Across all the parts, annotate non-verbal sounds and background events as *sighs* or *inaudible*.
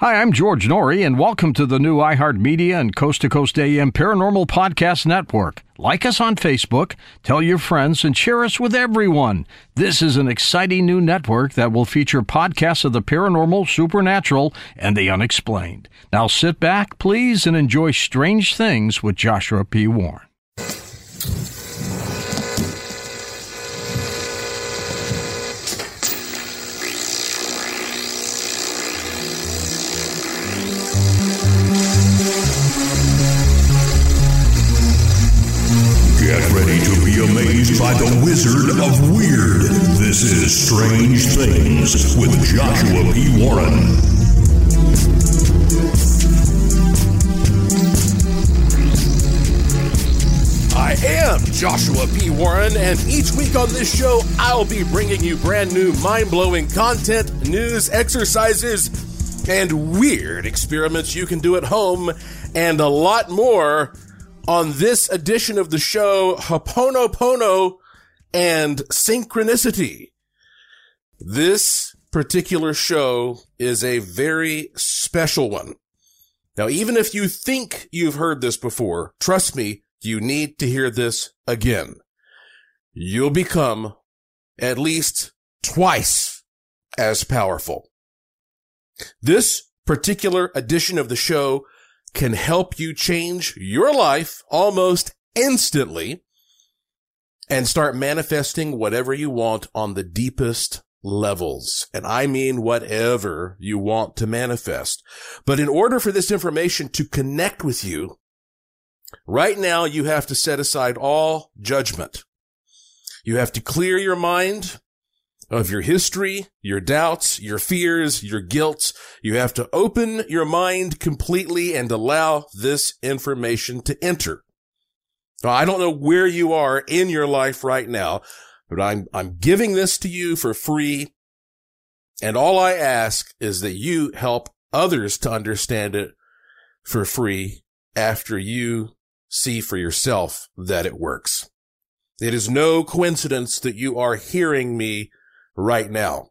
Hi, I'm George Noory, and welcome to the new iHeartMedia and Coast to Coast AM Paranormal Podcast Network. Like us on Facebook, tell your friends, and share us with everyone. This is an exciting new network that will feature podcasts of the paranormal, supernatural, and the unexplained. Now sit back, please, and enjoy Strange Things with Joshua P. Warren. By the Wizard of Weird. This is Strange Things with Joshua P. Warren. I am Joshua P. Warren, and each week on this show, I'll be bringing you brand new, mind blowing content, news, exercises, and weird experiments you can do at home, and a lot more on this edition of the show, Ho'oponopono and Synchronicity. This particular show is a very special one. Now, even if you think you've heard this before, trust me, you need to hear this again. You'll become at least twice as powerful. This particular edition of the show can help you change your life almost instantly and start manifesting whatever you want on the deepest levels. And I mean whatever you want to manifest. But in order for this information to connect with you, right now you have to set aside all judgment. You have to clear your mind of your history, your doubts, your fears, your guilt. You have to open your mind completely and allow this information to enter. Now, I don't know where you are in your life right now, but I'm, I'm giving this to you for free. And all I ask is that you help others to understand it for free after you see for yourself that it works. It is no coincidence that you are hearing me right now.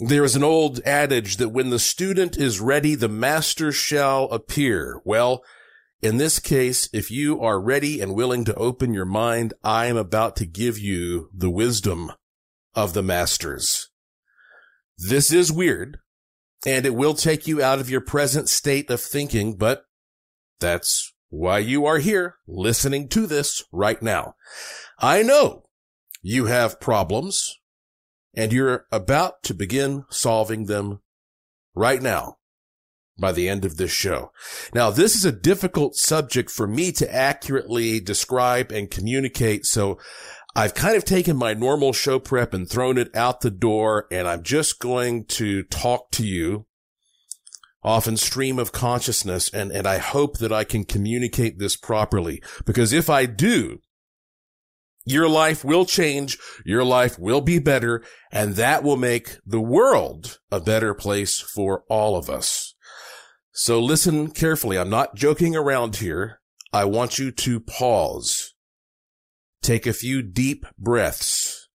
There is an old adage that when the student is ready, the master shall appear. Well, in this case, if you are ready and willing to open your mind, I am about to give you the wisdom of the masters. This is weird and it will take you out of your present state of thinking, but that's why you are here listening to this right now. I know you have problems and you're about to begin solving them right now by the end of this show. Now, this is a difficult subject for me to accurately describe and communicate. So I've kind of taken my normal show prep and thrown it out the door and I'm just going to talk to you often stream of consciousness. And, and I hope that I can communicate this properly because if I do, your life will change. Your life will be better and that will make the world a better place for all of us. So listen carefully. I'm not joking around here. I want you to pause. Take a few deep breaths.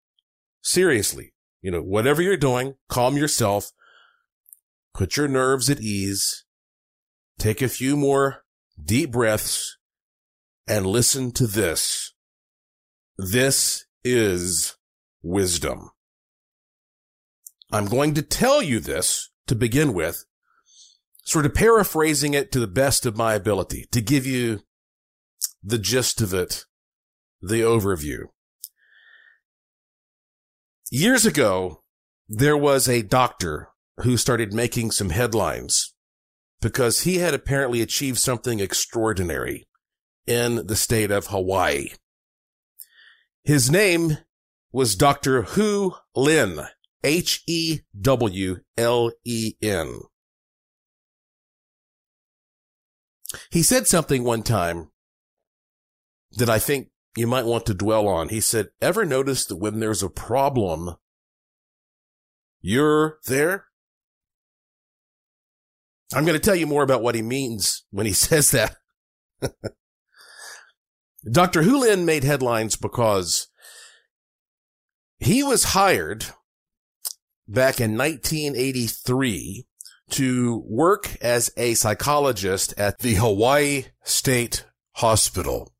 Seriously, you know, whatever you're doing, calm yourself. Put your nerves at ease. Take a few more deep breaths and listen to this. This is wisdom. I'm going to tell you this to begin with, sort of paraphrasing it to the best of my ability to give you the gist of it, the overview. Years ago, there was a doctor who started making some headlines because he had apparently achieved something extraordinary in the state of Hawaii. His name was Dr. Hew Len, H-E-W-L-E-N. He said something one time that I think you might want to dwell on. He said, ever notice that when there's a problem, you're there? I'm going to tell you more about what he means when he *laughs* says that. Dr. Hew Len made headlines because he was hired back in 1983 to work as a psychologist at the Hawaii State Hospital.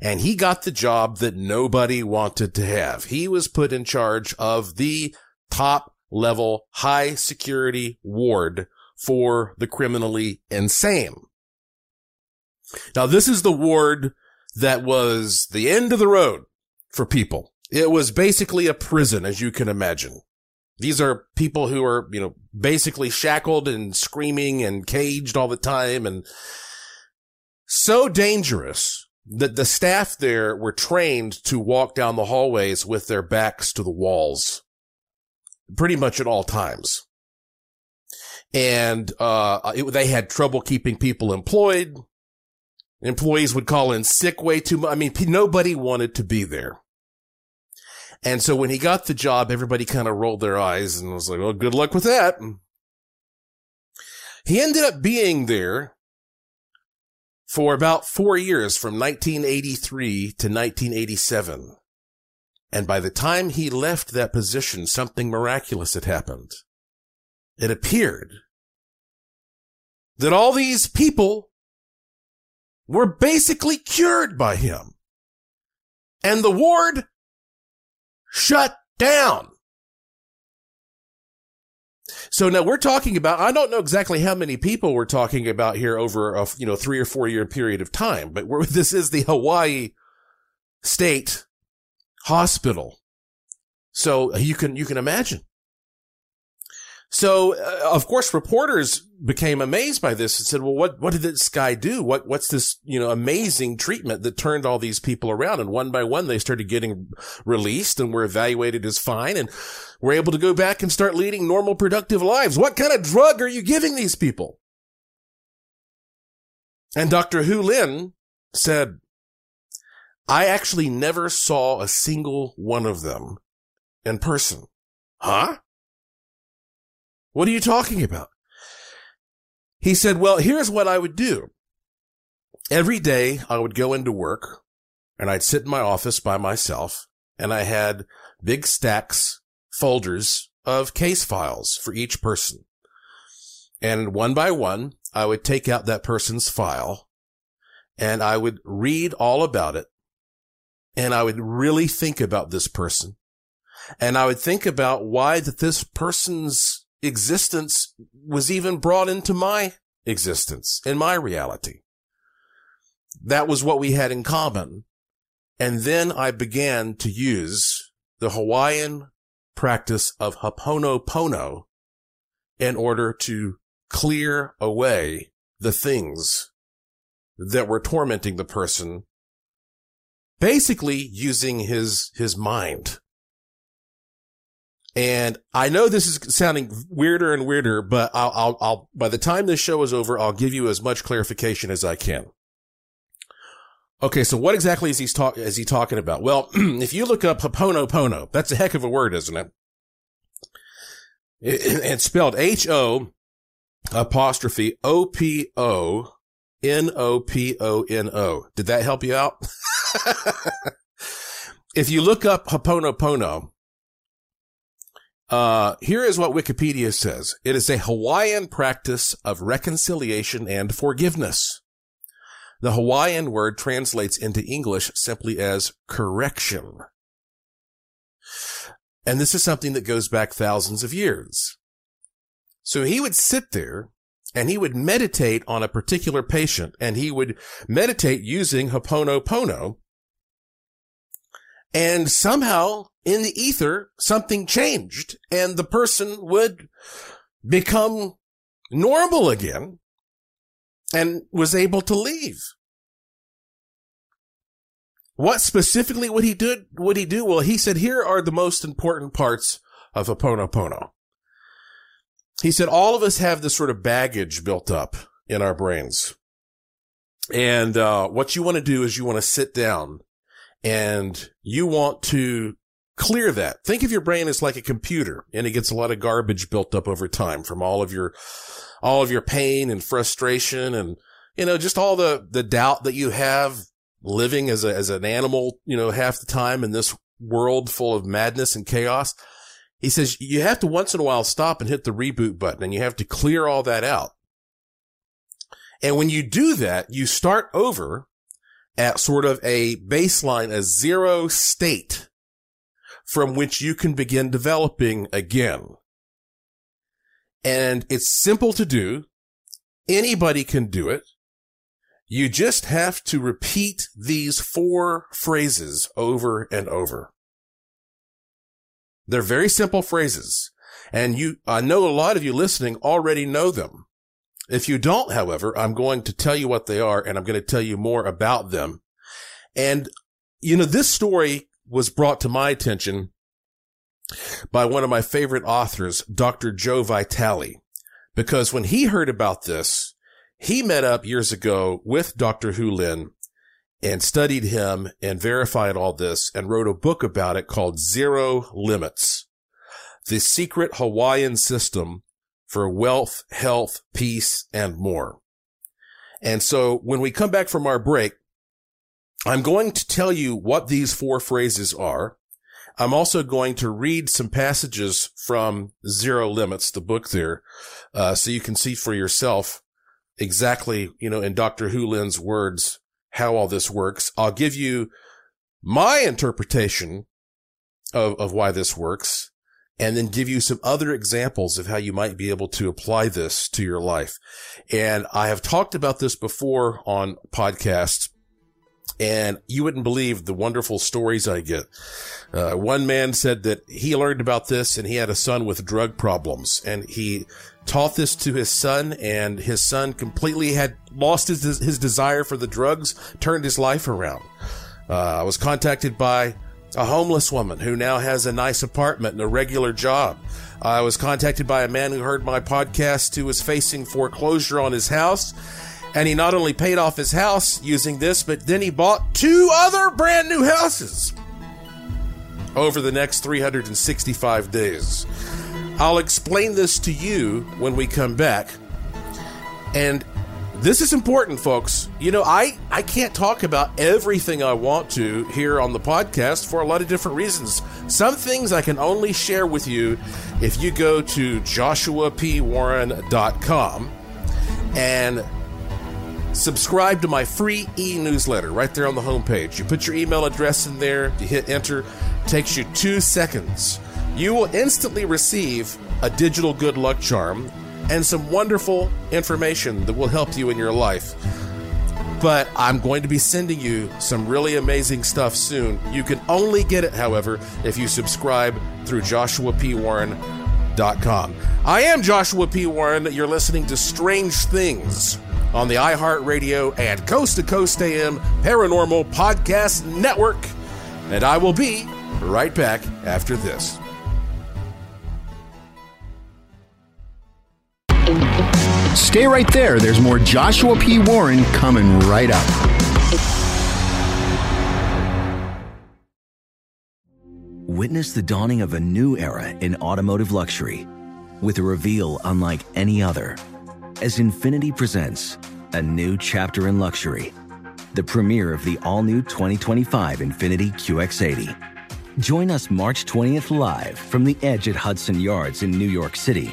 And he got the job that nobody wanted to have. He was put in charge of the top level high security ward for the criminally insane. Now, this is the ward that was the end of the road for people. It was basically a prison, as you can imagine. These are people who are, you know, basically shackled and screaming and caged all the time and so dangerous that the staff there were trained to walk down the hallways with their backs to the walls pretty much at all times. And, uh, it, they had trouble keeping people employed. Employees would call in sick way too much. I mean, nobody wanted to be there. And so when he got the job, everybody kind of rolled their eyes and was like, well, good luck with that. He ended up being there for about four years from 1983 to 1987. And by the time he left that position, something miraculous had happened. It appeared that all these people were basically cured by him. And the ward shut down. So now we're talking about, I don't know exactly how many people we're talking about here over a, you know, three or four year period of time, but *laughs* this is the Hawaii state hospital. So you can, you can imagine. So, uh, of course, reporters became amazed by this and said, well, what, what did this guy do? What, what's this, you know, amazing treatment that turned all these people around? And one by one, they started getting released and were evaluated as fine and were able to go back and start leading normal, productive lives. What kind of drug are you giving these people? And Dr. Hew Len said, I actually never saw a single one of them in person. Huh? What are you talking about? He said, well, here's what I would do. Every day I would go into work and I'd sit in my office by myself and I had big stacks, folders of case files for each person. And one by one, I would take out that person's file and I would read all about it and I would really think about this person. And I would think about why that this person's existence was even brought into my existence, in my reality. That was what we had in common. And then I began to use the Hawaiian practice of Ho'oponopono in order to clear away the things that were tormenting the person basically using his, his mind. And I know this is sounding weirder and weirder, but I'll, I'll, I'll, by the time this show is over, I'll give you as much clarification as I can. Okay, so what exactly is he talk is he talking about? Well, *clears throat* if you look up Ho'oponopono, that's a heck of a word, isn't it? it it's spelled H O apostrophe O P O N O P O N O. Did that help you out? *laughs* if you look up Ho'oponopono, uh, here is what Wikipedia says. It is a Hawaiian practice of reconciliation and forgiveness. The Hawaiian word translates into English simply as correction. And this is something that goes back thousands of years. So he would sit there and he would meditate on a particular patient and he would meditate using Ho'oponopono. And somehow in the ether, something changed and the person would become normal again and was able to leave. What specifically would he do? Would he do? Well, he said, here are the most important parts of Ho'oponopono. He said, all of us have this sort of baggage built up in our brains. And, uh, what you want to do is you want to sit down and you want to clear that. Think of your brain as like a computer and it gets a lot of garbage built up over time from all of your, all of your pain and frustration and, you know, just all the, the doubt that you have living as a, as an animal, you know, half the time in this world full of madness and chaos. he says you have to once in a while stop and hit the reboot button and you have to clear all that out. And when you do that, you start over at sort of a baseline, a zero state from which you can begin developing again. And it's simple to do. Anybody can do it. You just have to repeat these four phrases over and over. They're very simple phrases. And you, I know a lot of you listening already know them. If you don't, however, I'm going to tell you what they are and I'm going to tell you more about them. And, you know, this story was brought to my attention by one of my favorite authors, Dr. Joe Vitale, because when he heard about this, he met up years ago with Dr. Hew Len and studied him and verified all this and wrote a book about it called Zero Limits, the secret Hawaiian system for wealth, health, peace, and more. And so when we come back from our break, I'm going to tell you what these four phrases are. I'm also going to read some passages from Zero Limits, the book there, uh, so you can see for yourself exactly, you know, in Dr. Hew Len's words, how all this works. I'll give you my interpretation of, of why this works and then give you some other examples of how you might be able to apply this to your life. And I have talked about this before on podcasts and you wouldn't believe the wonderful stories I get. Uh, one man said that he learned about this and he had a son with drug problems and he taught this to his son and his son completely had lost his, his desire for the drugs, turned his life around. Uh, I was contacted by a homeless woman who now has a nice apartment and a regular job. I was contacted by a man who heard my podcast who was facing foreclosure on his house. And he not only paid off his house using this, but then he bought two other brand new houses over the next 365 days. I'll explain this to you when we come back. And this is important, folks. You know, I, I can't talk about everything I want to here on the podcast for a lot of different reasons. Some things I can only share with you if you go to joshuapwarren.com and subscribe to my free e newsletter right there on the homepage. You put your email address in there, you hit enter, takes you two seconds. You will instantly receive a digital good luck charm and some wonderful information that will help you in your life. But I'm going to be sending you some really amazing stuff soon. You can only get it, however, if you subscribe through joshuapwarren.com. I am Joshua P. Warren. You're listening to Strange Things on the iHeartRadio and Coast to Coast AM Paranormal Podcast Network. And I will be right back after this. Stay right there. There's more Joshua P. Warren coming right up. Witness the dawning of a new era in automotive luxury with a reveal unlike any other as Infiniti presents a new chapter in luxury, the premiere of the all new 2025 Infiniti QX80. Join us March 20th live from the edge at Hudson Yards in New York City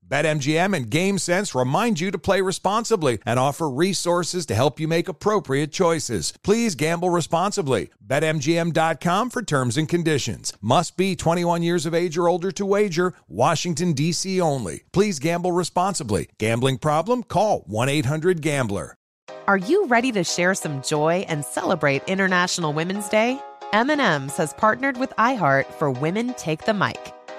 BetMGM and GameSense remind you to play responsibly and offer resources to help you make appropriate choices. Please gamble responsibly. BetMGM.com for terms and conditions. Must be 21 years of age or older to wager. Washington, D.C. only. Please gamble responsibly. Gambling problem? Call 1 800 Gambler. Are you ready to share some joy and celebrate International Women's Day? M&M's has partnered with iHeart for Women Take the Mic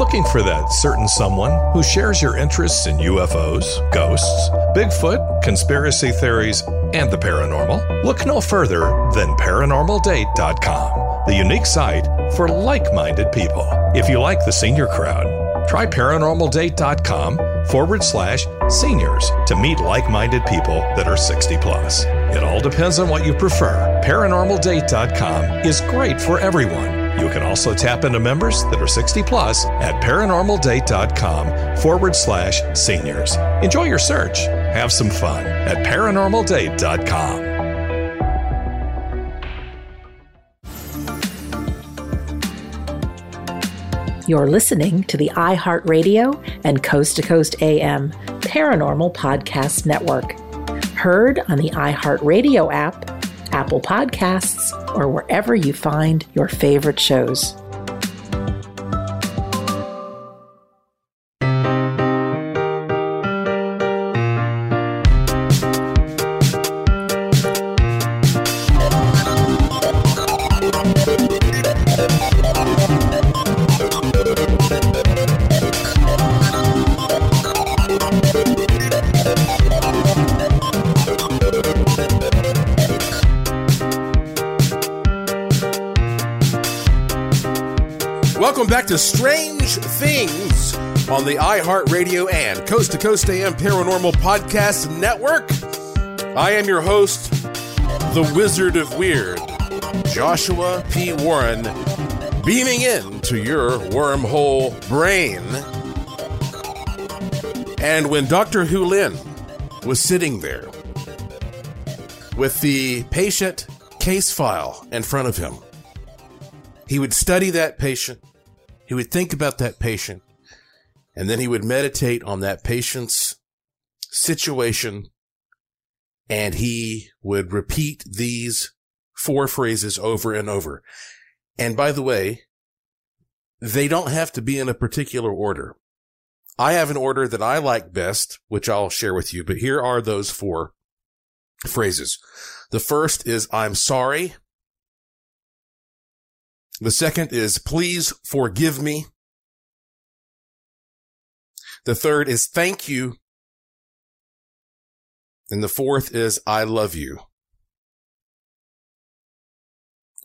Looking for that certain someone who shares your interests in UFOs, ghosts, Bigfoot, conspiracy theories, and the paranormal? Look no further than ParanormalDate.com, the unique site for like minded people. If you like the senior crowd, try ParanormalDate.com forward slash seniors to meet like minded people that are 60 plus. It all depends on what you prefer. ParanormalDate.com is great for everyone you can also tap into members that are 60 plus at paranormaldate.com forward slash seniors. Enjoy your search. Have some fun at paranormaldate.com. You're listening to the iHeartRadio and Coast to Coast AM Paranormal Podcast Network. Heard on the iHeartRadio app Apple Podcasts, or wherever you find your favorite shows. To Strange Things on the iHeartRadio and Coast to Coast AM Paranormal Podcast Network. I am your host, the Wizard of Weird, Joshua P. Warren, beaming into your wormhole brain. And when Dr. Hew Len was sitting there with the patient case file in front of him, he would study that patient he would think about that patient and then he would meditate on that patient's situation and he would repeat these four phrases over and over. And by the way, they don't have to be in a particular order. I have an order that I like best, which I'll share with you, but here are those four phrases. The first is, I'm sorry. The second is, please forgive me. The third is, thank you. And the fourth is, I love you.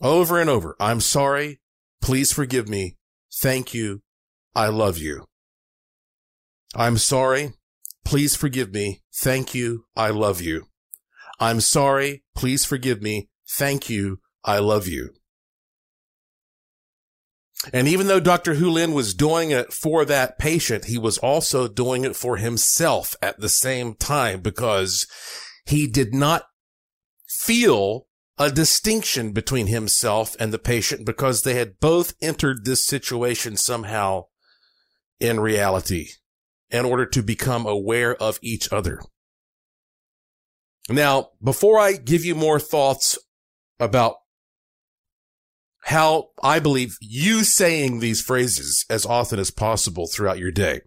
Over and over. I'm sorry. Please forgive me. Thank you. I love you. I'm sorry. Please forgive me. Thank you. I love you. I'm sorry. Please forgive me. Thank you. I love you. And even though Dr. Hew Len was doing it for that patient, he was also doing it for himself at the same time because he did not feel a distinction between himself and the patient because they had both entered this situation somehow in reality in order to become aware of each other. Now, before I give you more thoughts about how I believe you saying these phrases as often as possible throughout your day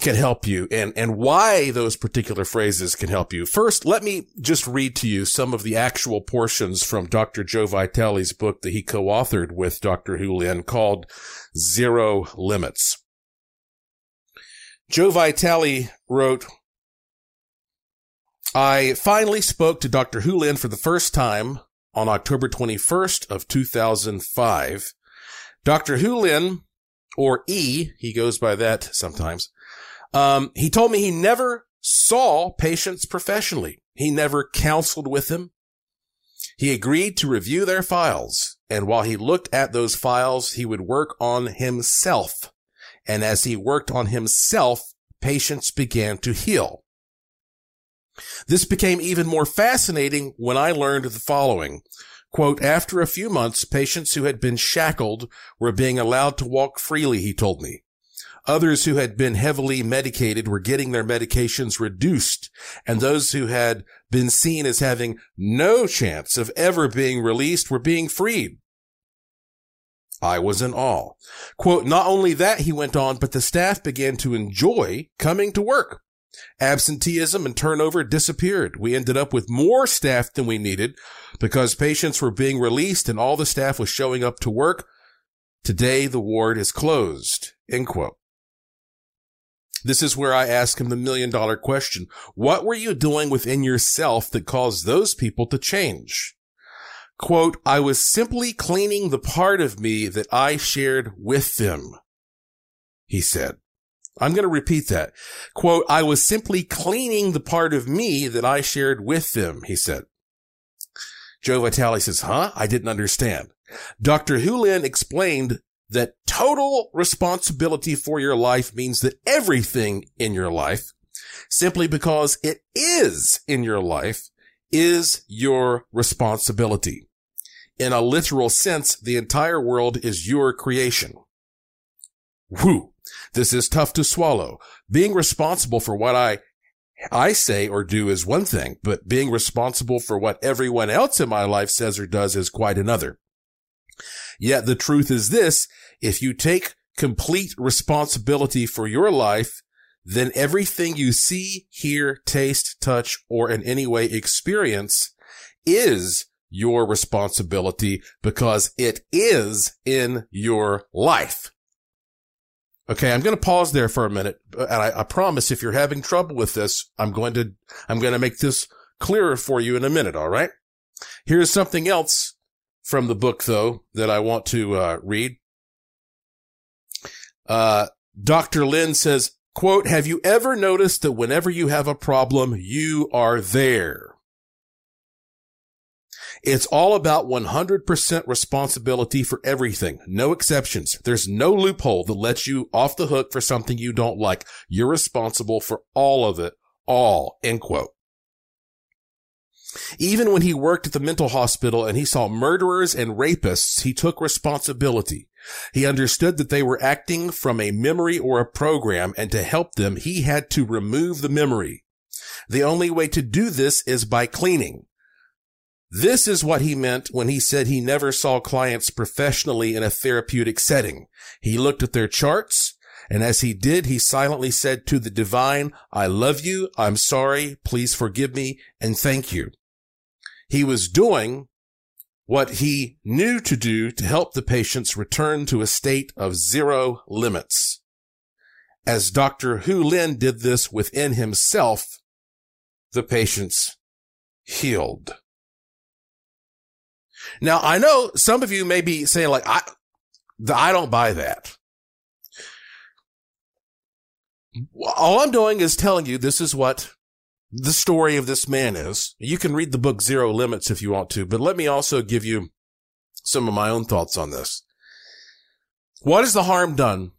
can help you and, and why those particular phrases can help you. First, let me just read to you some of the actual portions from Dr. Joe Vitale's book that he co-authored with Dr. Hew Len called Zero Limits. Joe Vitale wrote, I finally spoke to Dr. Hew Len for the first time on October 21st of 2005. Dr. Hew Len, or E, he goes by that sometimes, um, he told me he never saw patients professionally. He never counseled with them. He agreed to review their files. And while he looked at those files, he would work on himself. And as he worked on himself, patients began to heal. This became even more fascinating when I learned the following. Quote, after a few months, patients who had been shackled were being allowed to walk freely, he told me. Others who had been heavily medicated were getting their medications reduced, and those who had been seen as having no chance of ever being released were being freed. I was in awe. Quote, not only that, he went on, but the staff began to enjoy coming to work. Absenteeism and turnover disappeared. We ended up with more staff than we needed because patients were being released and all the staff was showing up to work. Today, the ward is closed. End quote. This is where I ask him the million dollar question. What were you doing within yourself that caused those people to change? Quote, I was simply cleaning the part of me that I shared with them, he said. I'm going to repeat that. Quote, I was simply cleaning the part of me that I shared with them, he said. Joe Vitale says, huh? I didn't understand. Dr. Hew Len explained that total responsibility for your life means that everything in your life, simply because it is in your life, is your responsibility. In a literal sense, the entire world is your creation. Whew. This is tough to swallow. Being responsible for what I I say or do is one thing, but being responsible for what everyone else in my life says or does is quite another. Yet the truth is this, if you take complete responsibility for your life, then everything you see, hear, taste, touch, or in any way experience is your responsibility because it is in your life. Okay, I'm going to pause there for a minute, and I, I, promise if you're having trouble with this, I'm going to I'm going to make this clearer for you in a minute. All right. Here's something else from the book, though, that I want to uh, read. Uh, Dr. Lynn says, "quote Have you ever noticed that whenever you have a problem, you are there?" It's all about 100% responsibility for everything. No exceptions. There's no loophole that lets you off the hook for something you don't like. You're responsible for all of it. All. End quote. Even when he worked at the mental hospital and he saw murderers and rapists, he took responsibility. He understood that they were acting from a memory or a program and to help them, he had to remove the memory. The only way to do this is by cleaning. This is what he meant when he said he never saw clients professionally in a therapeutic setting. He looked at their charts, and as he did, he silently said to the divine, I love you, I'm sorry, please forgive me, and thank you. He was doing what he knew to do to help the patients return to a state of zero limits. As Dr. Hew Len did this within himself, the patients healed. Now I know some of you may be saying like, I, I don't buy that. All I'm doing is telling you this is what the story of this man is. You can read the book Zero Limits if you want to, but let me also give you some of my own thoughts on this. What is the harm done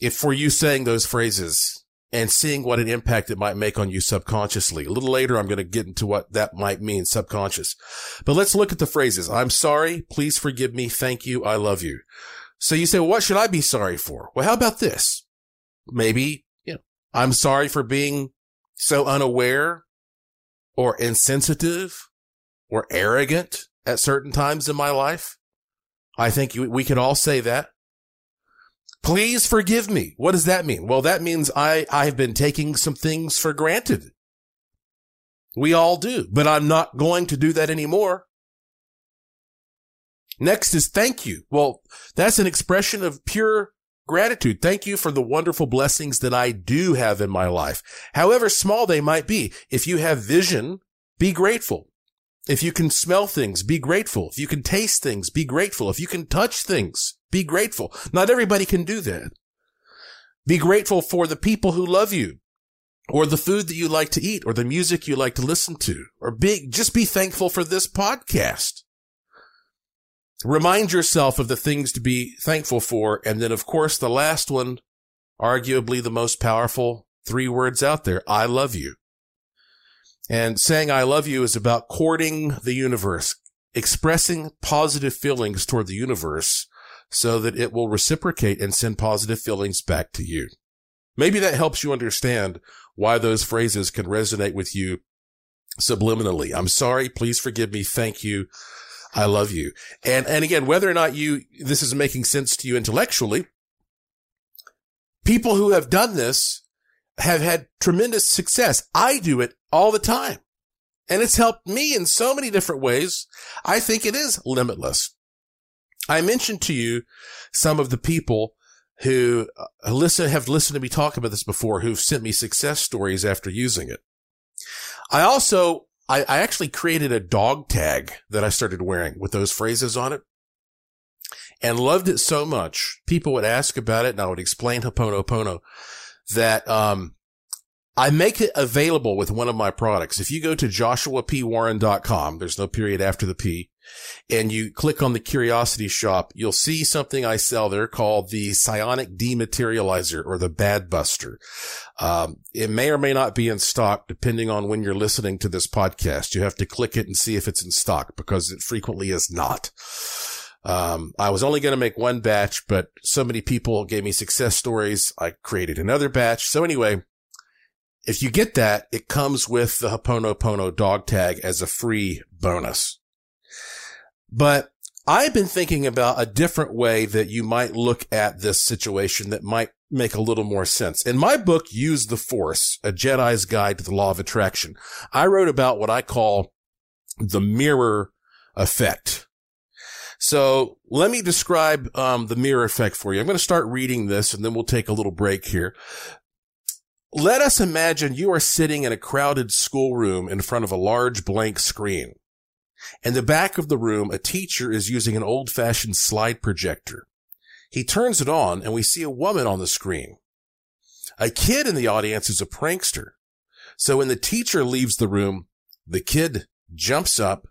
if for you saying those phrases and seeing what an impact it might make on you subconsciously? A little later, I'm going to get into what that might mean subconscious, but let's look at the phrases. I'm sorry. Please forgive me. Thank you. I love you. So you say, well, what should I be sorry for? Well, how about this? Maybe, you know, I'm sorry for being so unaware or insensitive or arrogant at certain times in my life. I think we could all say that. Please forgive me. What does that mean? Well, that means I, I've been taking some things for granted. We all do, but I'm not going to do that anymore. Next is thank you. Well, that's an expression of pure gratitude. Thank you for the wonderful blessings that I do have in my life. However small they might be. If you have vision, be grateful. If you can smell things, be grateful. If you can taste things, be grateful. If you can touch things, be grateful. Not everybody can do that. Be grateful for the people who love you or the food that you like to eat or the music you like to listen to or be, just be thankful for this podcast. Remind yourself of the things to be thankful for. And then, of course, the last one, arguably the most powerful three words out there. I love you. And saying I love you is about courting the universe, expressing positive feelings toward the universe so that it will reciprocate and send positive feelings back to you. Maybe that helps you understand why those phrases can resonate with you subliminally. I'm sorry. Please forgive me. Thank you. I love you. And, and again, whether or not you, this is making sense to you intellectually, people who have done this have had tremendous success. I do it all the time and it's helped me in so many different ways. I think it is limitless. I mentioned to you some of the people who uh, listen, have listened to me talk about this before, who've sent me success stories after using it. I also I, I actually created a dog tag that I started wearing with those phrases on it and loved it so much. People would ask about it and I would explain Ho'oponopono that, um, I make it available with one of my products. If you go to joshuapwarren.com, there's no period after the P, and you click on the curiosity shop, you'll see something I sell there called the psionic dematerializer or the bad buster. Um, it may or may not be in stock depending on when you're listening to this podcast. You have to click it and see if it's in stock because it frequently is not. Um, I was only going to make one batch, but so many people gave me success stories. I created another batch. So anyway, if you get that, it comes with the Ho'oponopono dog tag as a free bonus. But I've been thinking about a different way that you might look at this situation that might make a little more sense. In my book, Use the Force, a Jedi's Guide to the Law of Attraction, I wrote about what I call the mirror effect. So let me describe um, the mirror effect for you. I'm going to start reading this and then we'll take a little break here. Let us imagine you are sitting in a crowded schoolroom in front of a large blank screen. In the back of the room, a teacher is using an old fashioned slide projector. He turns it on and we see a woman on the screen. A kid in the audience is a prankster. So when the teacher leaves the room, the kid jumps up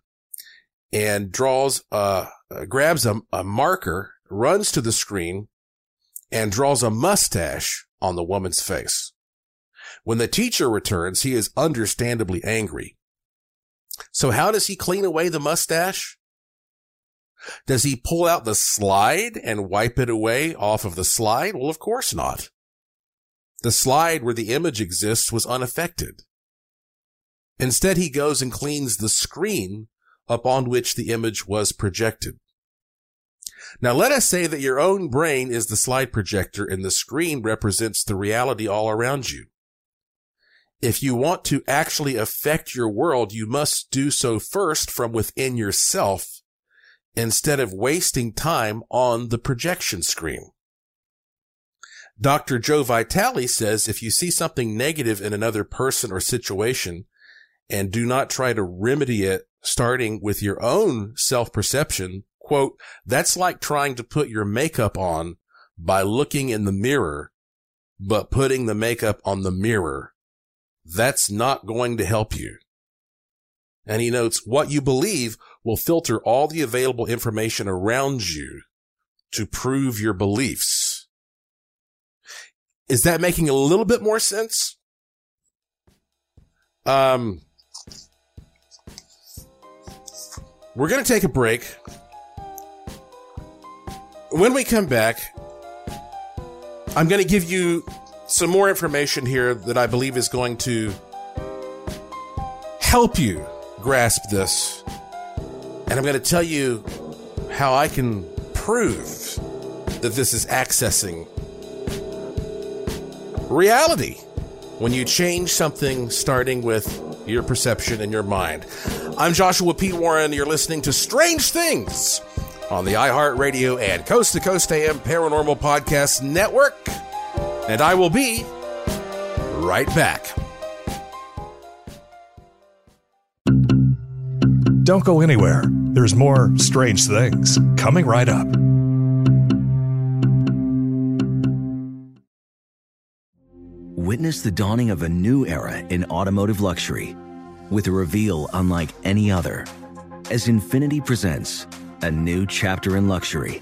and draws, uh, grabs a, a marker, runs to the screen and draws a mustache on the woman's face. When the teacher returns, he is understandably angry. So how does he clean away the mustache? Does he pull out the slide and wipe it away off of the slide? Well, of course not. The slide where the image exists was unaffected. Instead, he goes and cleans the screen upon which the image was projected. Now let us say that your own brain is the slide projector and the screen represents the reality all around you if you want to actually affect your world, you must do so first from within yourself instead of wasting time on the projection screen. Dr. Joe Vitale says if you see something negative in another person or situation and do not try to remedy it starting with your own self-perception, quote, that's like trying to put your makeup on by looking in the mirror, but putting the makeup on the mirror that's not going to help you. And he notes what you believe will filter all the available information around you to prove your beliefs. Is that making a little bit more sense? Um, we're going to take a break. When we come back, I'm going to give you some more information here that I believe is going to help you grasp this. And I'm going to tell you how I can prove that this is accessing reality when you change something starting with your perception and your mind. I'm Joshua P. Warren. You're listening to Strange Things on the iHeartRadio and Coast to Coast AM Paranormal Podcast Network. And I will be right back. Don't go anywhere. There's more strange things coming right up. Witness the dawning of a new era in automotive luxury with a reveal unlike any other as Infiniti presents a new chapter in luxury,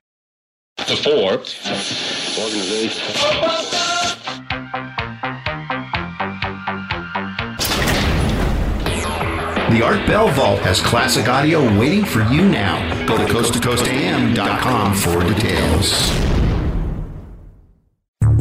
The four. The Art Bell Vault has classic audio waiting for you now. Go to coasttocoastam.com for details.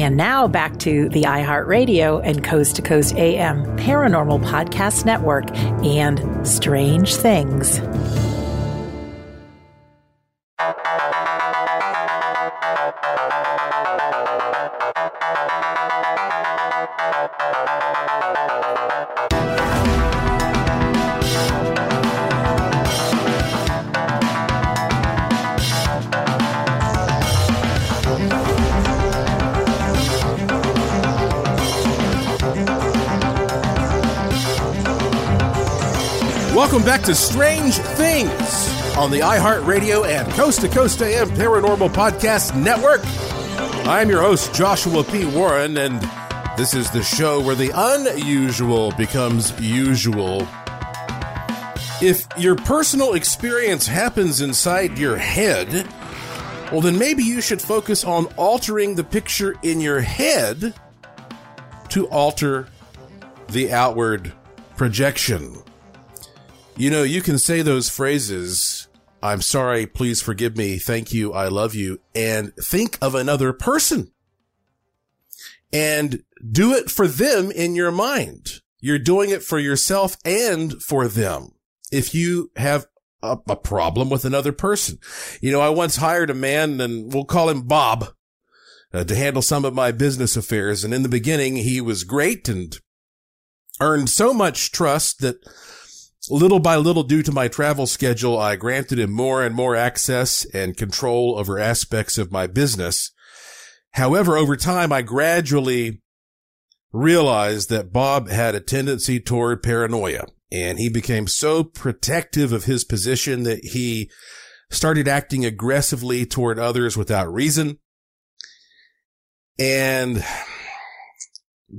And now back to the iHeartRadio and Coast to Coast AM Paranormal Podcast Network and Strange Things. Back to Strange Things on the iHeartRadio and Coast to Coast AM Paranormal Podcast Network. I'm your host, Joshua P. Warren, and this is the show where the unusual becomes usual. If your personal experience happens inside your head, well, then maybe you should focus on altering the picture in your head to alter the outward projection. You know, you can say those phrases, I'm sorry, please forgive me, thank you, I love you, and think of another person and do it for them in your mind. You're doing it for yourself and for them. If you have a, a problem with another person, you know, I once hired a man and we'll call him Bob uh, to handle some of my business affairs. And in the beginning, he was great and earned so much trust that Little by little, due to my travel schedule, I granted him more and more access and control over aspects of my business. However, over time, I gradually realized that Bob had a tendency toward paranoia and he became so protective of his position that he started acting aggressively toward others without reason. And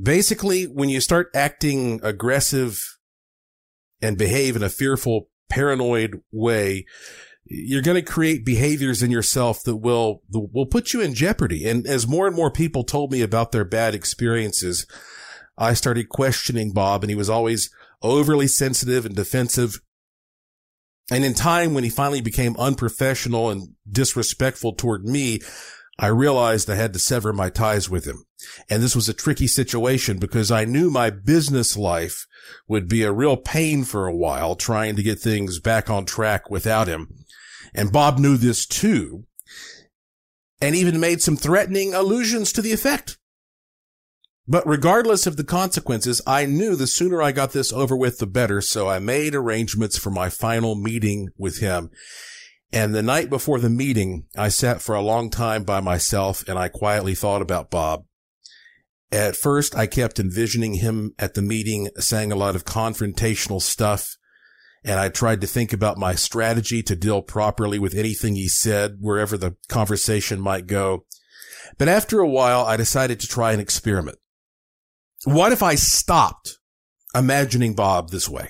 basically, when you start acting aggressive and behave in a fearful, paranoid way, you're going to create behaviors in yourself that will, will put you in jeopardy. And as more and more people told me about their bad experiences, I started questioning Bob and he was always overly sensitive and defensive. And in time, when he finally became unprofessional and disrespectful toward me, I realized I had to sever my ties with him. And this was a tricky situation because I knew my business life would be a real pain for a while trying to get things back on track without him. And Bob knew this too and even made some threatening allusions to the effect. But regardless of the consequences, I knew the sooner I got this over with, the better. So I made arrangements for my final meeting with him. And the night before the meeting, I sat for a long time by myself and I quietly thought about Bob. At first, I kept envisioning him at the meeting saying a lot of confrontational stuff. And I tried to think about my strategy to deal properly with anything he said, wherever the conversation might go. But after a while, I decided to try an experiment. What if I stopped imagining Bob this way?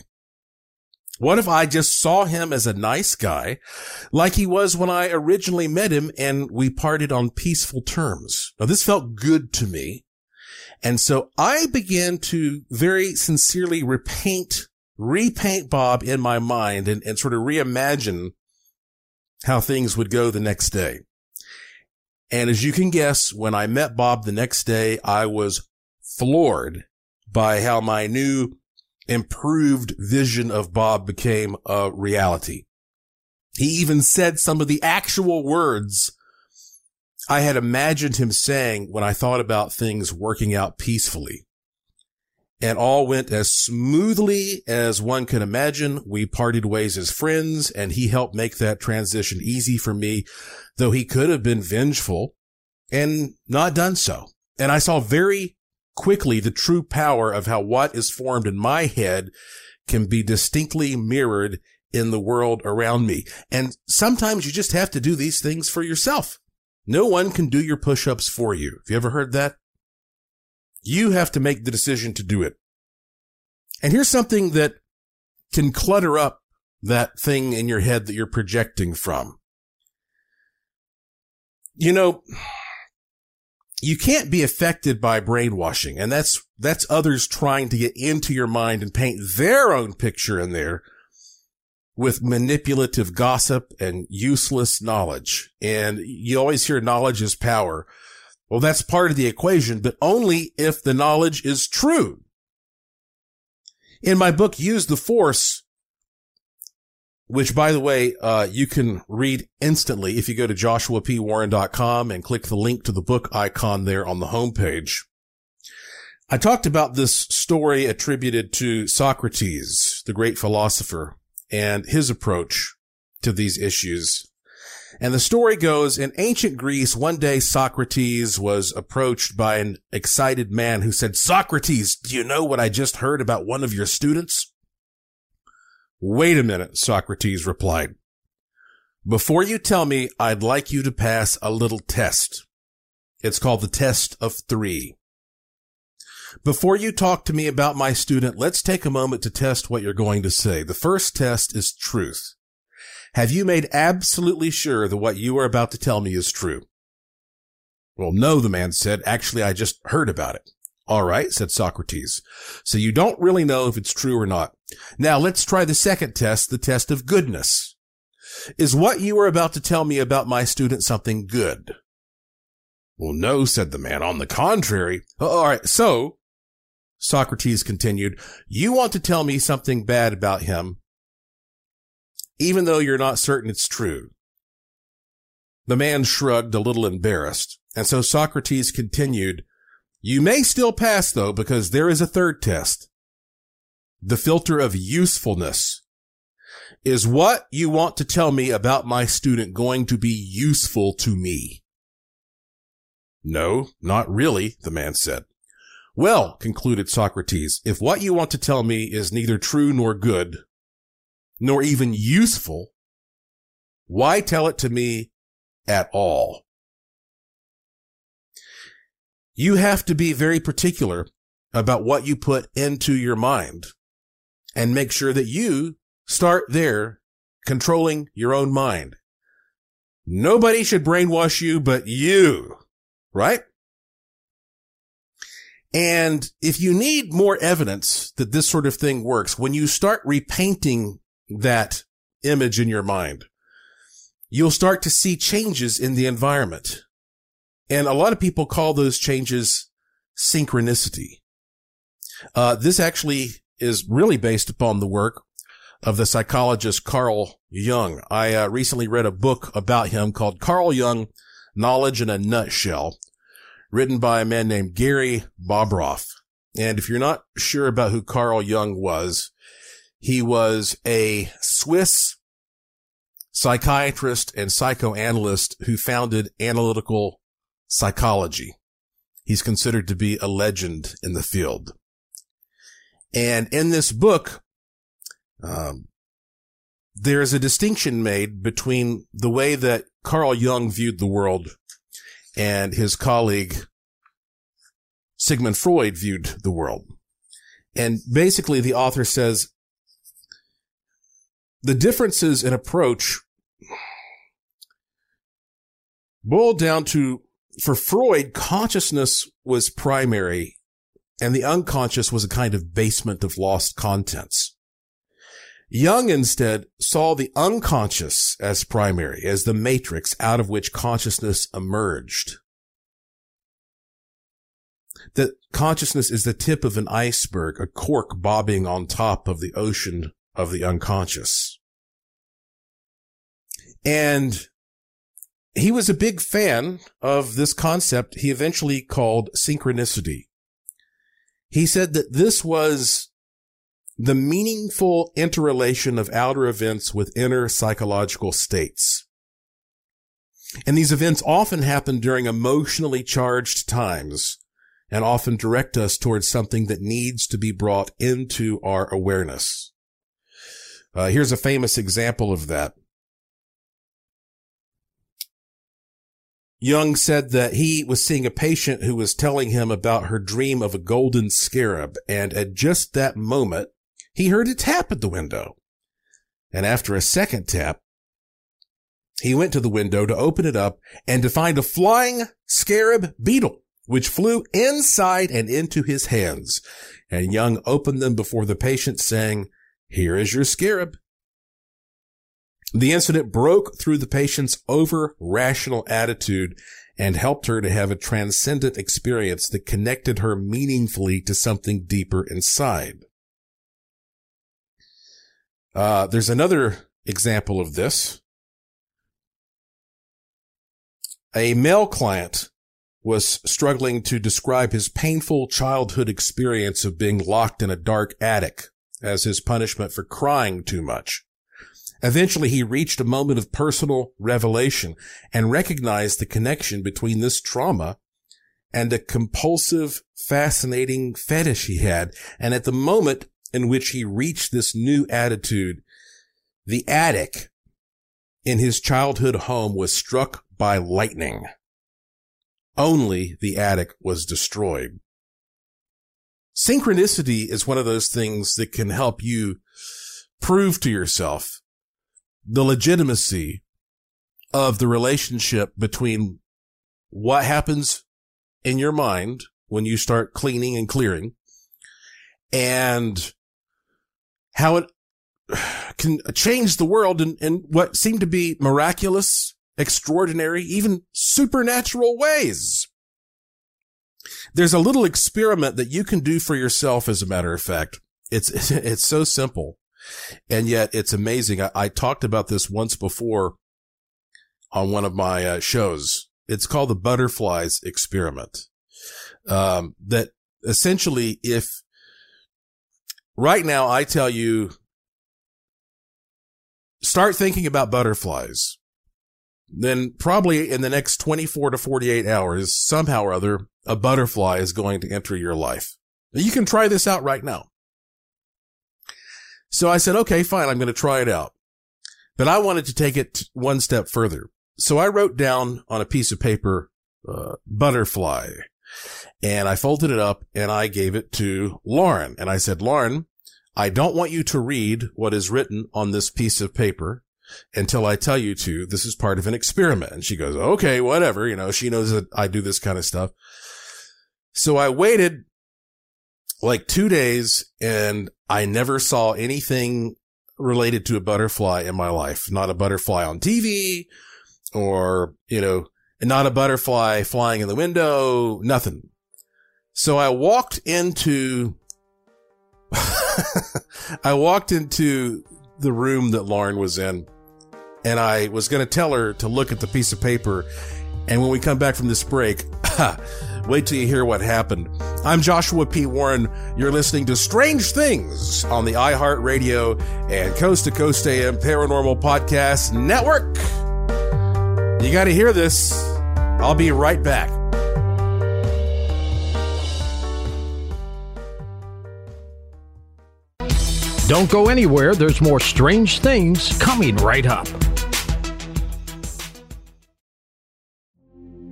What if I just saw him as a nice guy, like he was when I originally met him and we parted on peaceful terms? Now this felt good to me. And so I began to very sincerely repaint, repaint Bob in my mind and, and sort of reimagine how things would go the next day. And as you can guess, when I met Bob the next day, I was floored by how my new improved vision of Bob became a reality. He even said some of the actual words I had imagined him saying when I thought about things working out peacefully. And all went as smoothly as one can imagine. We parted ways as friends and he helped make that transition easy for me, though he could have been vengeful and not done so. And I saw very quickly the true power of how what is formed in my head can be distinctly mirrored in the world around me. And sometimes you just have to do these things for yourself. No one can do your push-ups for you. Have you ever heard that? You have to make the decision to do it. And here's something that can clutter up that thing in your head that you're projecting from. You know, you can't be affected by brainwashing. And that's, that's others trying to get into your mind and paint their own picture in there with manipulative gossip and useless knowledge. And you always hear knowledge is power. Well, that's part of the equation, but only if the knowledge is true. In my book, Use the Force, which by the way, uh, you can read instantly if you go to joshuapwarren.com and click the link to the book icon there on the homepage. I talked about this story attributed to Socrates, the great philosopher, and his approach to these issues. And the story goes in ancient Greece, one day Socrates was approached by an excited man who said, Socrates, do you know what I just heard about one of your students? Wait a minute, Socrates replied. Before you tell me, I'd like you to pass a little test. It's called the test of three. Before you talk to me about my student, let's take a moment to test what you're going to say. The first test is truth. Have you made absolutely sure that what you are about to tell me is true? Well, no, the man said. Actually, I just heard about it. All right, said Socrates. So you don't really know if it's true or not. Now let's try the second test, the test of goodness. Is what you are about to tell me about my student something good? Well, no, said the man. On the contrary. Uh, all right. So Socrates continued, you want to tell me something bad about him, even though you're not certain it's true. The man shrugged a little embarrassed. And so Socrates continued, you may still pass though, because there is a third test. The filter of usefulness. Is what you want to tell me about my student going to be useful to me? No, not really, the man said. Well, concluded Socrates, if what you want to tell me is neither true nor good, nor even useful, why tell it to me at all? You have to be very particular about what you put into your mind and make sure that you start there controlling your own mind. Nobody should brainwash you but you, right? And if you need more evidence that this sort of thing works, when you start repainting that image in your mind, you'll start to see changes in the environment. And a lot of people call those changes synchronicity. Uh, this actually is really based upon the work of the psychologist Carl Jung. I uh, recently read a book about him called Carl Jung, Knowledge in a Nutshell, written by a man named Gary Bobroff. And if you're not sure about who Carl Jung was, he was a Swiss psychiatrist and psychoanalyst who founded analytical psychology. He's considered to be a legend in the field. And in this book, um, there is a distinction made between the way that Carl Jung viewed the world and his colleague Sigmund Freud viewed the world. And basically the author says the differences in approach boil down to for Freud, consciousness was primary and the unconscious was a kind of basement of lost contents. Jung instead saw the unconscious as primary, as the matrix out of which consciousness emerged. That consciousness is the tip of an iceberg, a cork bobbing on top of the ocean of the unconscious. And he was a big fan of this concept he eventually called synchronicity. He said that this was the meaningful interrelation of outer events with inner psychological states. And these events often happen during emotionally charged times and often direct us towards something that needs to be brought into our awareness. Uh, here's a famous example of that. Jung said that he was seeing a patient who was telling him about her dream of a golden scarab. And at just that moment, he heard a tap at the window. And after a second tap, he went to the window to open it up and to find a flying scarab beetle, which flew inside and into his hands. And Jung opened them before the patient saying, here is your scarab. The incident broke through the patient's over rational attitude and helped her to have a transcendent experience that connected her meaningfully to something deeper inside. Uh, there's another example of this. A male client was struggling to describe his painful childhood experience of being locked in a dark attic as his punishment for crying too much. Eventually, he reached a moment of personal revelation and recognized the connection between this trauma and a compulsive, fascinating fetish he had. And at the moment in which he reached this new attitude, the attic in his childhood home was struck by lightning. Only the attic was destroyed. Synchronicity is one of those things that can help you prove to yourself the legitimacy of the relationship between what happens in your mind when you start cleaning and clearing and how it *sighs* can change the world in, in what seem to be miraculous, extraordinary, even supernatural ways. There's a little experiment that you can do for yourself. As a matter of fact, it's, *laughs* it's so simple and yet it's amazing. I, I talked about this once before on one of my uh, shows. It's called the butterflies experiment. Um, that essentially, if right now I tell you, start thinking about butterflies, then probably in the next 24 to 48 hours, somehow or other, a butterfly is going to enter your life. You can try this out right now. So I said, okay, fine. I'm going to try it out. But I wanted to take it one step further. So I wrote down on a piece of paper, uh, butterfly and I folded it up and I gave it to Lauren. And I said, Lauren, I don't want you to read what is written on this piece of paper until I tell you to. This is part of an experiment. And she goes, okay, whatever. You know, she knows that I do this kind of stuff. So I waited like two days and I never saw anything related to a butterfly in my life. Not a butterfly on TV or, you know, not a butterfly flying in the window, nothing. So I walked into, *laughs* I walked into the room that Lauren was in and I was going to tell her to look at the piece of paper. And when we come back from this break, *laughs* Wait till you hear what happened. I'm Joshua P. Warren. You're listening to Strange Things on the iHeartRadio and Coast to Coast AM Paranormal Podcast Network. You got to hear this. I'll be right back. Don't go anywhere. There's more strange things coming right up.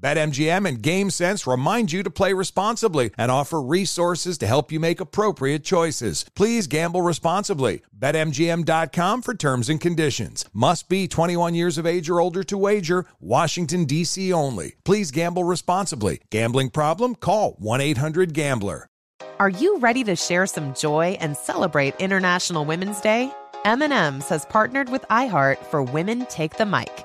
BetMGM and GameSense remind you to play responsibly and offer resources to help you make appropriate choices. Please gamble responsibly. BetMGM.com for terms and conditions. Must be 21 years of age or older to wager. Washington, D.C. only. Please gamble responsibly. Gambling problem? Call 1 800 Gambler. Are you ready to share some joy and celebrate International Women's Day? M&M's has partnered with iHeart for Women Take the Mic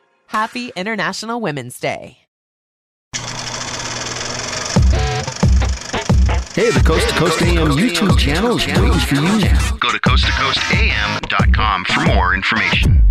Happy International Women's Day. Hey, the Coast to Coast AM YouTube channel is waiting for you now. Go to coasttocoastam.com for more information.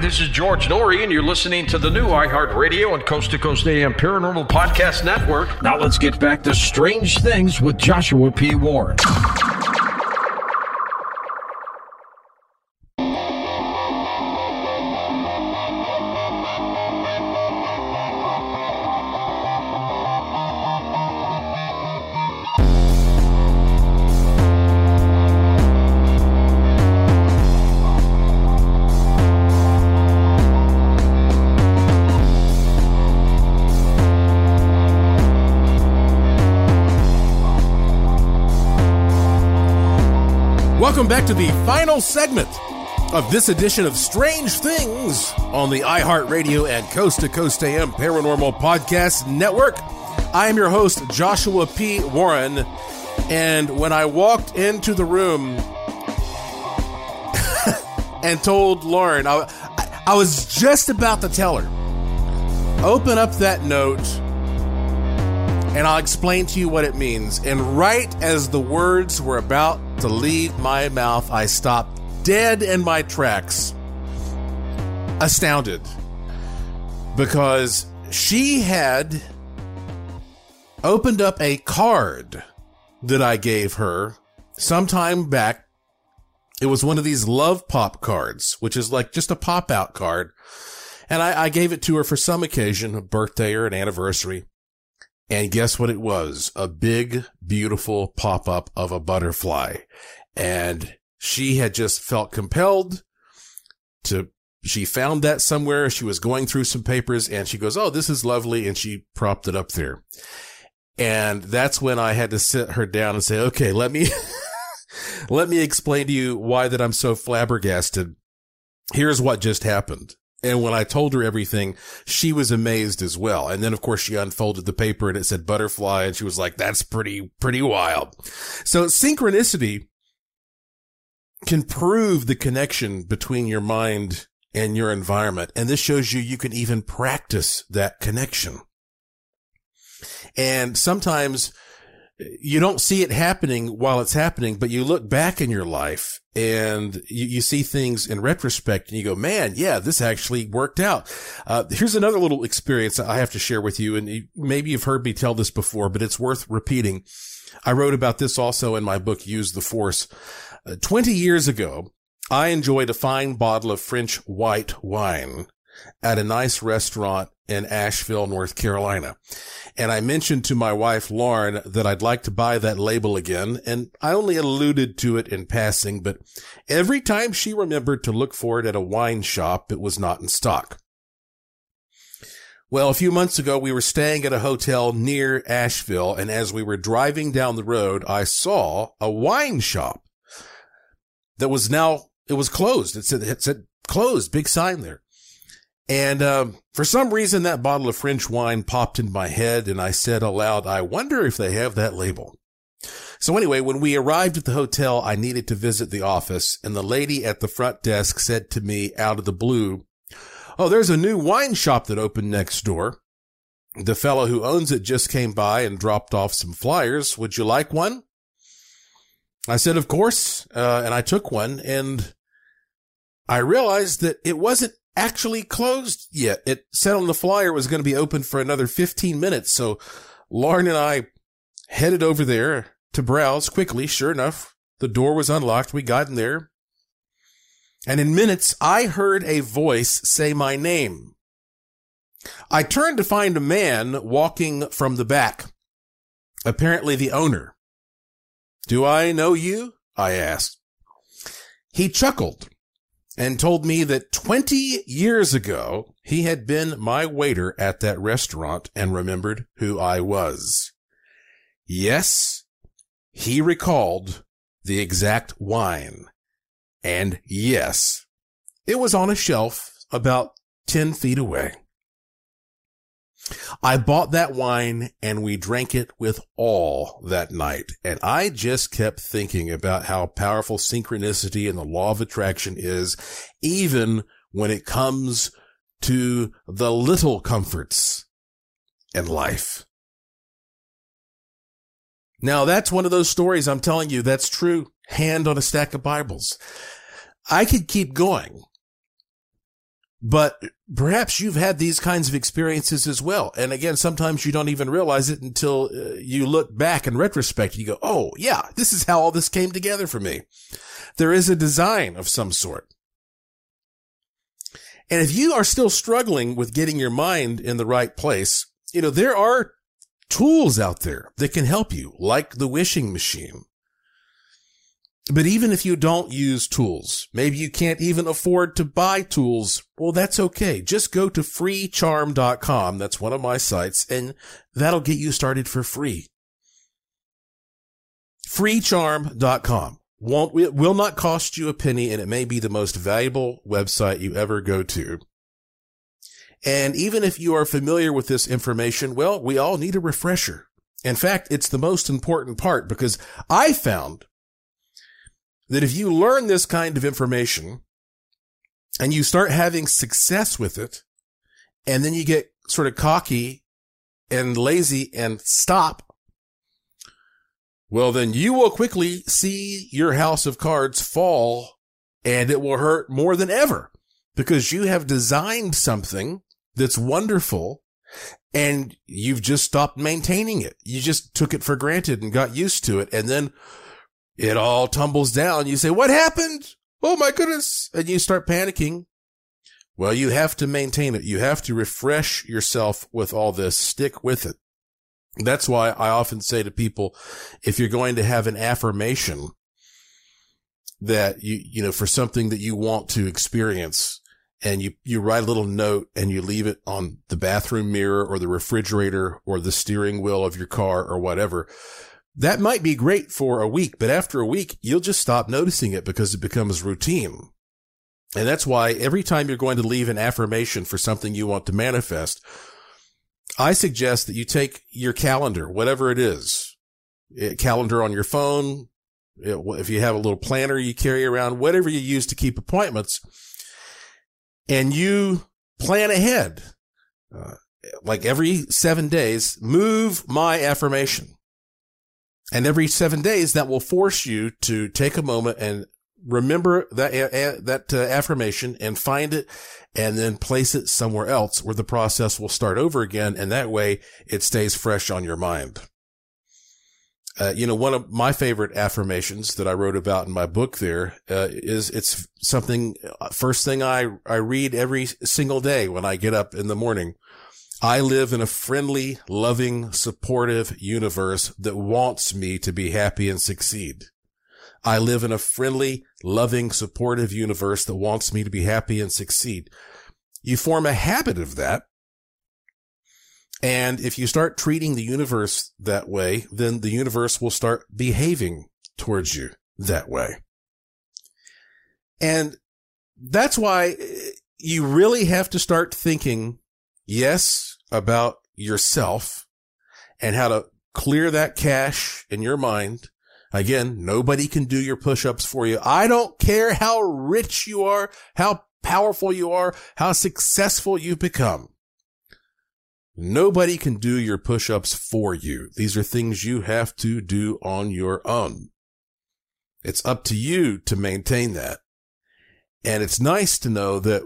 Hi, this is George Noory, and you're listening to the new iHeartRadio and Coast to Coast AM Paranormal Podcast Network. Now let's get back to strange things with Joshua P. Warren. Back to the final segment of this edition of Strange Things on the iHeartRadio and Coast to Coast AM Paranormal Podcast Network. I am your host, Joshua P. Warren, and when I walked into the room *laughs* and told Lauren, I, I was just about to tell her, open up that note and I'll explain to you what it means. And right as the words were about to leave my mouth, I stopped dead in my tracks, astounded, because she had opened up a card that I gave her sometime back. It was one of these love pop cards, which is like just a pop out card. And I, I gave it to her for some occasion, a birthday or an anniversary. And guess what it was? A big, beautiful pop up of a butterfly. And she had just felt compelled to, she found that somewhere. She was going through some papers and she goes, Oh, this is lovely. And she propped it up there. And that's when I had to sit her down and say, okay, let me, *laughs* let me explain to you why that I'm so flabbergasted. Here's what just happened. And when I told her everything, she was amazed as well. And then, of course, she unfolded the paper and it said butterfly. And she was like, that's pretty, pretty wild. So synchronicity can prove the connection between your mind and your environment. And this shows you you can even practice that connection. And sometimes you don't see it happening while it's happening, but you look back in your life and you, you see things in retrospect and you go, man, yeah, this actually worked out. Uh, here's another little experience I have to share with you. And maybe you've heard me tell this before, but it's worth repeating. I wrote about this also in my book, Use the Force. Uh, 20 years ago, I enjoyed a fine bottle of French white wine at a nice restaurant in Asheville, North Carolina. And I mentioned to my wife, Lauren, that I'd like to buy that label again. And I only alluded to it in passing, but every time she remembered to look for it at a wine shop, it was not in stock. Well, a few months ago, we were staying at a hotel near Asheville. And as we were driving down the road, I saw a wine shop that was now, it was closed. It said, it said closed, big sign there. And um, for some reason, that bottle of French wine popped in my head, and I said aloud, I wonder if they have that label. So anyway, when we arrived at the hotel, I needed to visit the office, and the lady at the front desk said to me out of the blue, Oh, there's a new wine shop that opened next door. The fellow who owns it just came by and dropped off some flyers. Would you like one? I said, of course. Uh, and I took one and I realized that it wasn't actually closed yet. It said on the flyer it was going to be open for another 15 minutes. So Lauren and I headed over there to browse quickly. Sure enough, the door was unlocked. We got in there. And in minutes, I heard a voice say my name. I turned to find a man walking from the back. Apparently the owner. Do I know you? I asked. He chuckled and told me that 20 years ago, he had been my waiter at that restaurant and remembered who I was. Yes, he recalled the exact wine. And yes, it was on a shelf about 10 feet away. I bought that wine and we drank it with all that night. And I just kept thinking about how powerful synchronicity and the law of attraction is, even when it comes to the little comforts in life. Now that's one of those stories I'm telling you that's true. Hand on a stack of Bibles. I could keep going but perhaps you've had these kinds of experiences as well. And again, sometimes you don't even realize it until uh, you look back in retrospect. and You go, Oh yeah, this is how all this came together for me. There is a design of some sort. And if you are still struggling with getting your mind in the right place, you know, there are tools out there that can help you, like the wishing machine. But even if you don't use tools, maybe you can't even afford to buy tools, well, that's okay. Just go to freecharm.com. That's one of my sites and that'll get you started for free. freecharm.com won't, it will not cost you a penny and it may be the most valuable website you ever go to. And even if you are familiar with this information, well, we all need a refresher. In fact, it's the most important part because I found that if you learn this kind of information and you start having success with it, and then you get sort of cocky and lazy and stop, well, then you will quickly see your house of cards fall and it will hurt more than ever because you have designed something that's wonderful and you've just stopped maintaining it. You just took it for granted and got used to it. And then it all tumbles down. You say, what happened? Oh my goodness. And you start panicking. Well, you have to maintain it. You have to refresh yourself with all this. Stick with it. That's why I often say to people, if you're going to have an affirmation that you, you know, for something that you want to experience and you, you write a little note and you leave it on the bathroom mirror or the refrigerator or the steering wheel of your car or whatever that might be great for a week, but after a week, you'll just stop noticing it because it becomes routine. And that's why every time you're going to leave an affirmation for something you want to manifest, I suggest that you take your calendar, whatever it is, a calendar on your phone, if you have a little planner you carry around, whatever you use to keep appointments, and you plan ahead. Uh, like every seven days, move my affirmation. And every seven days, that will force you to take a moment and remember that, uh, that uh, affirmation and find it and then place it somewhere else where the process will start over again. And that way it stays fresh on your mind. Uh, you know, one of my favorite affirmations that I wrote about in my book there uh, is it's something uh, first thing I I read every single day when I get up in the morning. I live in a friendly, loving, supportive universe that wants me to be happy and succeed. I live in a friendly, loving, supportive universe that wants me to be happy and succeed. You form a habit of that. And if you start treating the universe that way, then the universe will start behaving towards you that way. And that's why you really have to start thinking, yes, about yourself and how to clear that cache in your mind. Again, nobody can do your push-ups for you. I don't care how rich you are, how powerful you are, how successful you become. Nobody can do your push-ups for you. These are things you have to do on your own. It's up to you to maintain that. And it's nice to know that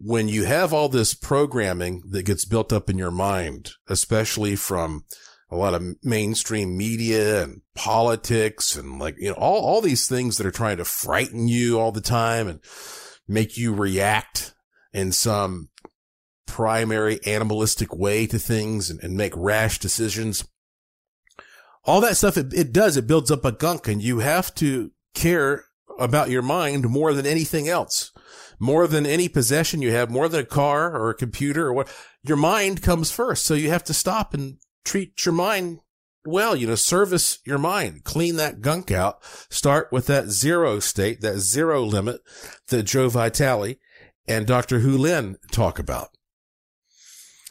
when you have all this programming that gets built up in your mind, especially from a lot of mainstream media and politics and like, you know, all, all these things that are trying to frighten you all the time and make you react in some primary animalistic way to things and, and make rash decisions. All that stuff, it, it does, it builds up a gunk and you have to care about your mind more than anything else more than any possession you have, more than a car or a computer or what, your mind comes first. So you have to stop and treat your mind well, you know, service your mind, clean that gunk out, start with that zero state, that zero limit that Joe Vitale and Dr. Hew Len talk about.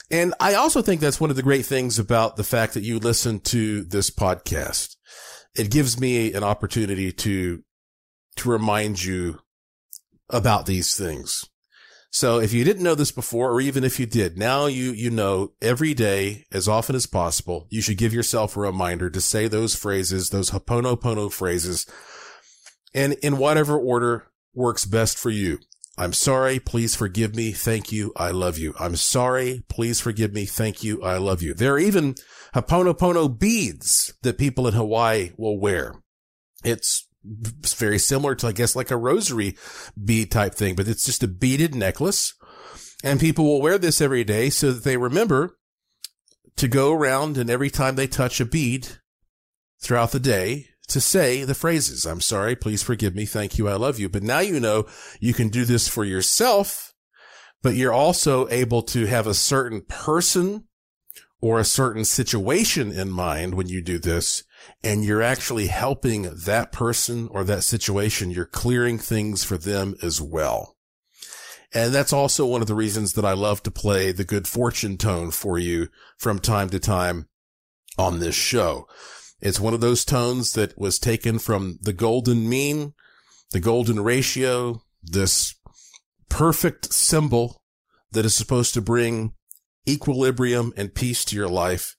And I also think that's one of the great things about the fact that you listen to this podcast. It gives me an opportunity to, to remind you about these things. So if you didn't know this before, or even if you did, now you, you know every day, as often as possible, you should give yourself a reminder to say those phrases, those Ho'oponopono phrases, and in whatever order works best for you. I'm sorry. Please forgive me. Thank you. I love you. I'm sorry. Please forgive me. Thank you. I love you. There are even Ho'oponopono beads that people in Hawaii will wear. It's very similar to, I guess, like a rosary bead type thing, but it's just a beaded necklace. And people will wear this every day so that they remember to go around and every time they touch a bead throughout the day to say the phrases, I'm sorry, please forgive me, thank you, I love you. But now you know you can do this for yourself, but you're also able to have a certain person or a certain situation in mind when you do this and you're actually helping that person or that situation. You're clearing things for them as well. And that's also one of the reasons that I love to play the good fortune tone for you from time to time on this show. It's one of those tones that was taken from the golden mean, the golden ratio, this perfect symbol that is supposed to bring equilibrium and peace to your life.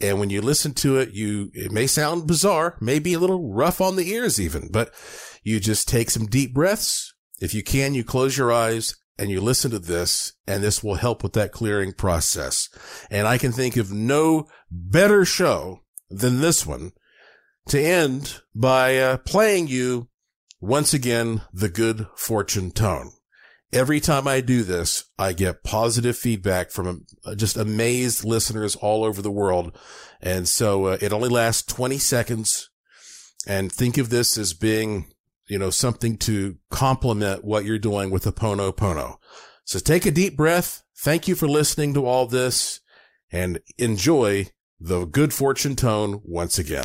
And when you listen to it, you, it may sound bizarre, maybe a little rough on the ears even, but you just take some deep breaths. If you can, you close your eyes and you listen to this and this will help with that clearing process. And I can think of no better show than this one to end by uh, playing you once again the good fortune tone. Every time I do this, I get positive feedback from uh, just amazed listeners all over the world. And so uh, it only lasts 20 seconds. And think of this as being, you know, something to complement what you're doing with the Pono Pono. So take a deep breath. Thank you for listening to all this and enjoy the good fortune tone once again.